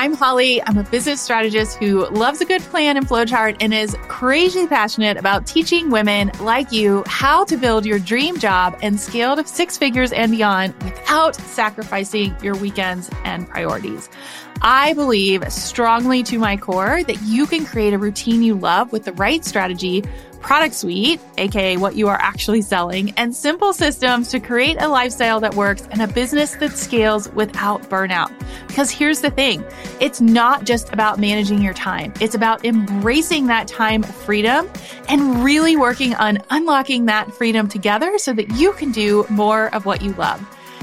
I'm Holly. I'm a business strategist who loves a good plan and flowchart and is crazy passionate about teaching women like you how to build your dream job and scale to six figures and beyond without sacrificing your weekends and priorities. I believe strongly to my core that you can create a routine you love with the right strategy product suite, aka what you are actually selling, and simple systems to create a lifestyle that works and a business that scales without burnout. Because here's the thing it's not just about managing your time, it's about embracing that time freedom and really working on unlocking that freedom together so that you can do more of what you love.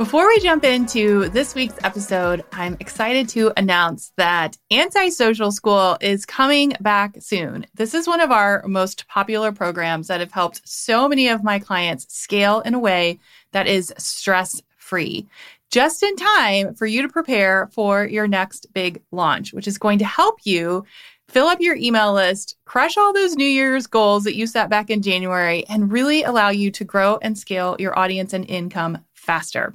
Before we jump into this week's episode, I'm excited to announce that Antisocial School is coming back soon. This is one of our most popular programs that have helped so many of my clients scale in a way that is stress free just in time for you to prepare for your next big launch, which is going to help you fill up your email list, crush all those New Year's goals that you set back in January, and really allow you to grow and scale your audience and income faster.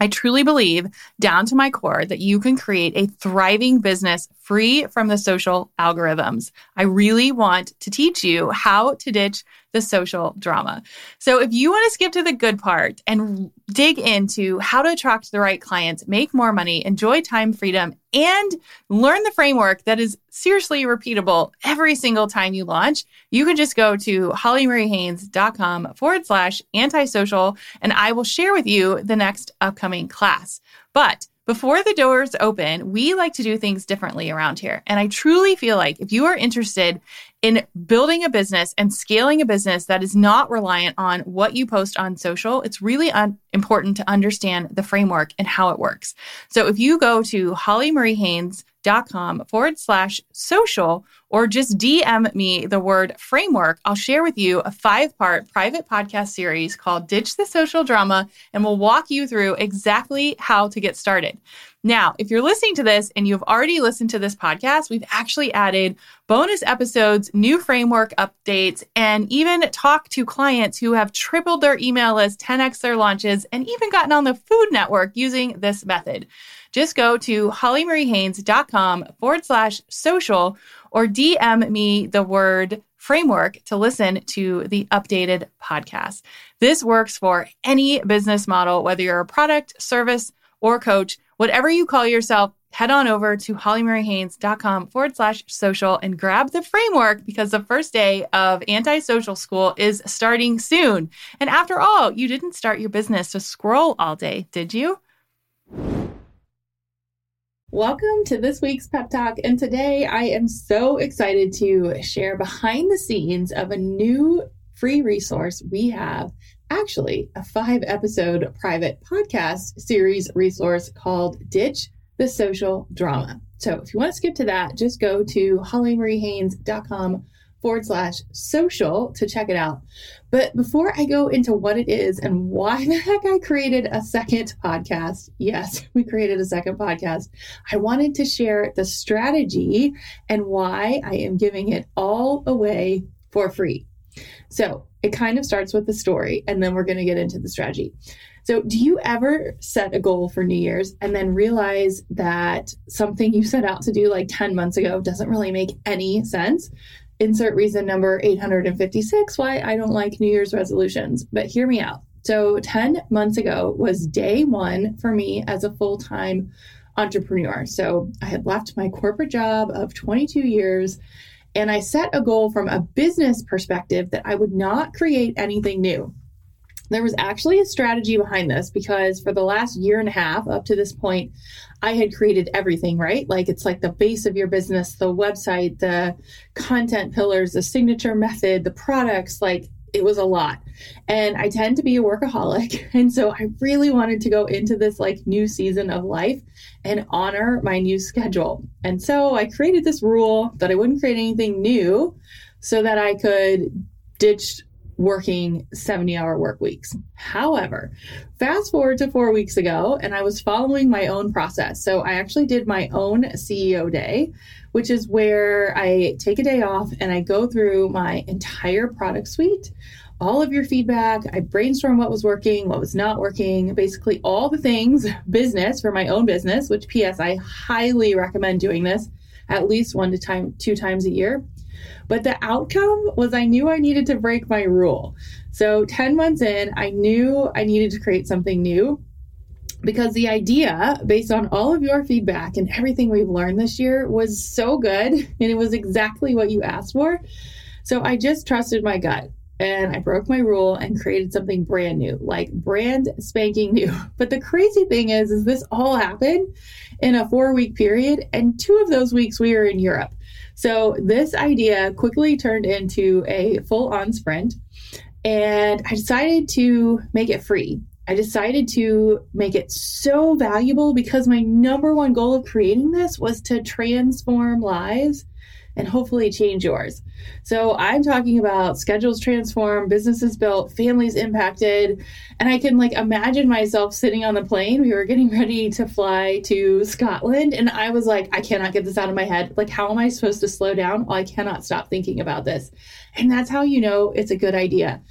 I truly believe down to my core that you can create a thriving business free from the social algorithms. I really want to teach you how to ditch the social drama. So if you want to skip to the good part and dig into how to attract the right clients, make more money, enjoy time freedom, and learn the framework that is seriously repeatable every single time you launch, you can just go to hollymariehaynes.com forward slash antisocial and I will share with you the next upcoming class. But before the doors open, we like to do things differently around here. And I truly feel like if you are interested in building a business and scaling a business that is not reliant on what you post on social, it's really un- important to understand the framework and how it works. So if you go to hollymariehaynes.com forward slash social or just DM me the word framework, I'll share with you a five part private podcast series called Ditch the Social Drama, and we'll walk you through exactly how to get started. Now, if you're listening to this and you've already listened to this podcast, we've actually added bonus episodes, new framework updates, and even talk to clients who have tripled their email list, 10x their launches, and even gotten on the Food Network using this method. Just go to hollymariehaynes.com forward slash social or DM me the word framework to listen to the updated podcast. This works for any business model, whether you're a product, service, or coach, whatever you call yourself, head on over to hollymariehaynes.com forward slash social and grab the framework because the first day of antisocial school is starting soon. And after all, you didn't start your business to scroll all day, did you? Welcome to this week's Pep Talk. And today I am so excited to share behind the scenes of a new free resource we have. Actually, a five episode private podcast series resource called Ditch the Social Drama. So if you want to skip to that, just go to hollymariehaynes.com forward slash social to check it out. But before I go into what it is and why the heck I created a second podcast, yes, we created a second podcast, I wanted to share the strategy and why I am giving it all away for free. So it kind of starts with the story, and then we're going to get into the strategy. So, do you ever set a goal for New Year's and then realize that something you set out to do like 10 months ago doesn't really make any sense? Insert reason number 856 why I don't like New Year's resolutions. But hear me out. So, 10 months ago was day one for me as a full time entrepreneur. So, I had left my corporate job of 22 years and I set a goal from a business perspective that I would not create anything new. There was actually a strategy behind this because for the last year and a half up to this point, I had created everything, right? Like it's like the base of your business, the website, the content pillars, the signature method, the products, like it was a lot. And I tend to be a workaholic. And so I really wanted to go into this like new season of life and honor my new schedule. And so I created this rule that I wouldn't create anything new so that I could ditch working 70 hour work weeks. However, fast forward to four weeks ago, and I was following my own process. So I actually did my own CEO day, which is where I take a day off and I go through my entire product suite. All of your feedback. I brainstorm what was working, what was not working, basically all the things business for my own business, which PS I highly recommend doing this at least one to time two times a year but the outcome was I knew I needed to break my rule. So 10 months in, I knew I needed to create something new because the idea, based on all of your feedback and everything we've learned this year, was so good and it was exactly what you asked for. So I just trusted my gut and I broke my rule and created something brand new, like brand spanking new. But the crazy thing is, is this all happened in a four week period, and two of those weeks we were in Europe. So this idea quickly turned into a full on sprint, and I decided to make it free. I decided to make it so valuable because my number one goal of creating this was to transform lives and hopefully change yours. So I'm talking about schedules transformed, businesses built, families impacted, and I can like imagine myself sitting on the plane. We were getting ready to fly to Scotland and I was like, I cannot get this out of my head. Like how am I supposed to slow down? I cannot stop thinking about this. And that's how you know it's a good idea.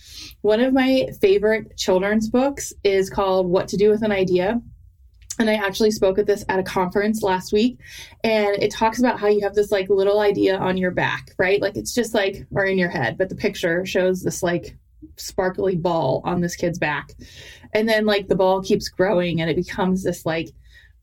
One of my favorite children's books is called What to Do with an Idea and I actually spoke at this at a conference last week and it talks about how you have this like little idea on your back, right? Like it's just like or in your head, but the picture shows this like sparkly ball on this kid's back. And then like the ball keeps growing and it becomes this like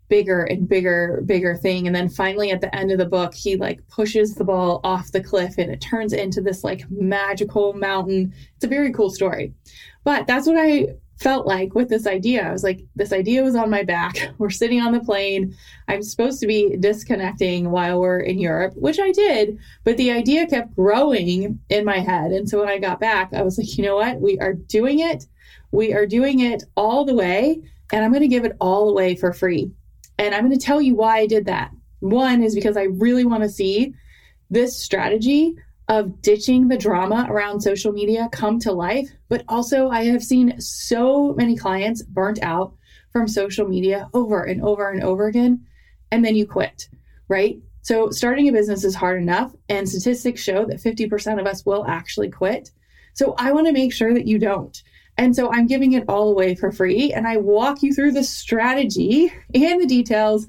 bigger and bigger bigger thing and then finally at the end of the book he like pushes the ball off the cliff and it turns into this like magical mountain. It's a very cool story. But that's what I felt like with this idea. I was like, this idea was on my back. We're sitting on the plane. I'm supposed to be disconnecting while we're in Europe, which I did, but the idea kept growing in my head. And so when I got back, I was like, you know what? We are doing it. We are doing it all the way, and I'm going to give it all away for free. And I'm going to tell you why I did that. One is because I really want to see this strategy of ditching the drama around social media come to life. But also, I have seen so many clients burnt out from social media over and over and over again. And then you quit, right? So, starting a business is hard enough, and statistics show that 50% of us will actually quit. So, I want to make sure that you don't. And so, I'm giving it all away for free, and I walk you through the strategy and the details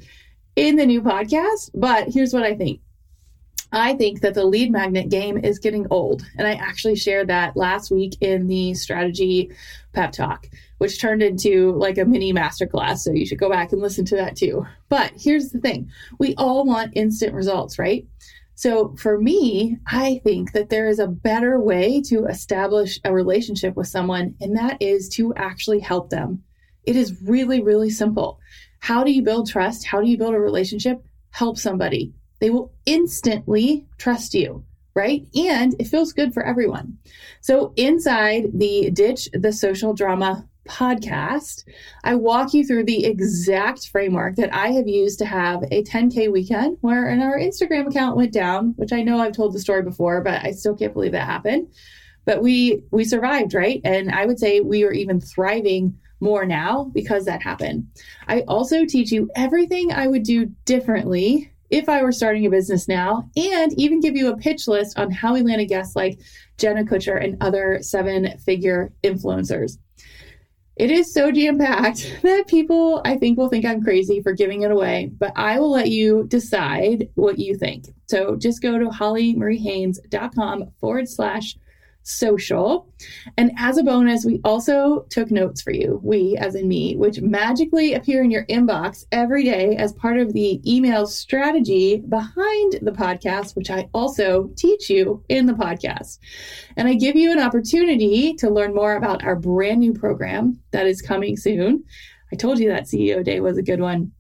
in the new podcast. But here's what I think I think that the lead magnet game is getting old. And I actually shared that last week in the strategy pep talk, which turned into like a mini masterclass. So you should go back and listen to that too. But here's the thing we all want instant results, right? So for me, I think that there is a better way to establish a relationship with someone, and that is to actually help them. It is really, really simple. How do you build trust? How do you build a relationship? Help somebody they will instantly trust you, right? And it feels good for everyone. So, inside the Ditch the Social Drama podcast, I walk you through the exact framework that I have used to have a 10K weekend where our Instagram account went down, which I know I've told the story before, but I still can't believe that happened. But we we survived, right? And I would say we are even thriving more now because that happened. I also teach you everything I would do differently if I were starting a business now, and even give you a pitch list on how we land a guest like Jenna Kutcher and other seven figure influencers. It is so jam packed that people, I think, will think I'm crazy for giving it away, but I will let you decide what you think. So just go to hollymariehaynes.com forward slash social. And as a bonus, we also took notes for you, we as in me, which magically appear in your inbox every day as part of the email strategy behind the podcast, which I also teach you in the podcast. And I give you an opportunity to learn more about our brand new program that is coming soon. I told you that CEO day was a good one.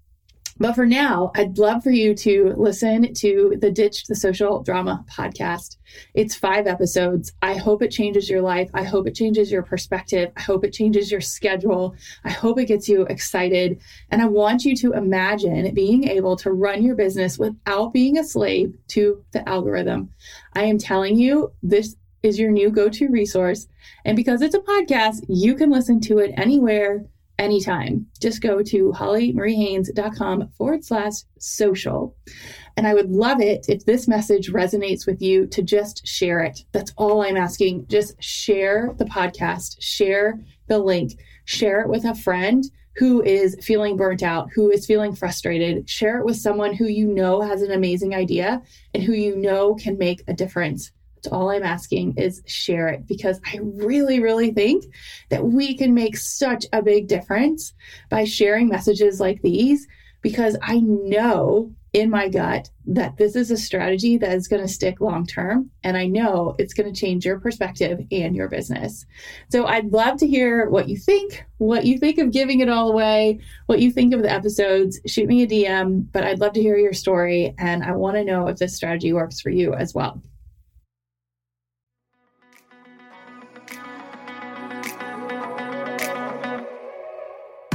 But for now, I'd love for you to listen to the Ditch the Social Drama podcast. It's five episodes. I hope it changes your life. I hope it changes your perspective. I hope it changes your schedule. I hope it gets you excited. And I want you to imagine being able to run your business without being a slave to the algorithm. I am telling you, this is your new go to resource. And because it's a podcast, you can listen to it anywhere anytime. Just go to hollymariehaynes.com forward slash social. And I would love it if this message resonates with you to just share it. That's all I'm asking. Just share the podcast, share the link, share it with a friend who is feeling burnt out, who is feeling frustrated. Share it with someone who you know has an amazing idea and who you know can make a difference all I'm asking is share it because I really, really think that we can make such a big difference by sharing messages like these because I know in my gut that this is a strategy that is going to stick long term. And I know it's going to change your perspective and your business. So I'd love to hear what you think, what you think of giving it all away, what you think of the episodes. Shoot me a DM, but I'd love to hear your story. And I want to know if this strategy works for you as well.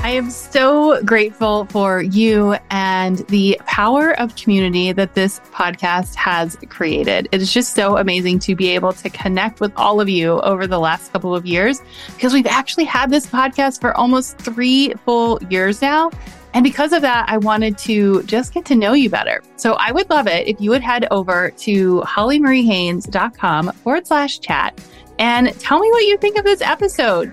I am so grateful for you and the power of community that this podcast has created. It is just so amazing to be able to connect with all of you over the last couple of years because we've actually had this podcast for almost three full years now. And because of that, I wanted to just get to know you better. So I would love it if you would head over to hollymariehaynes.com forward slash chat and tell me what you think of this episode.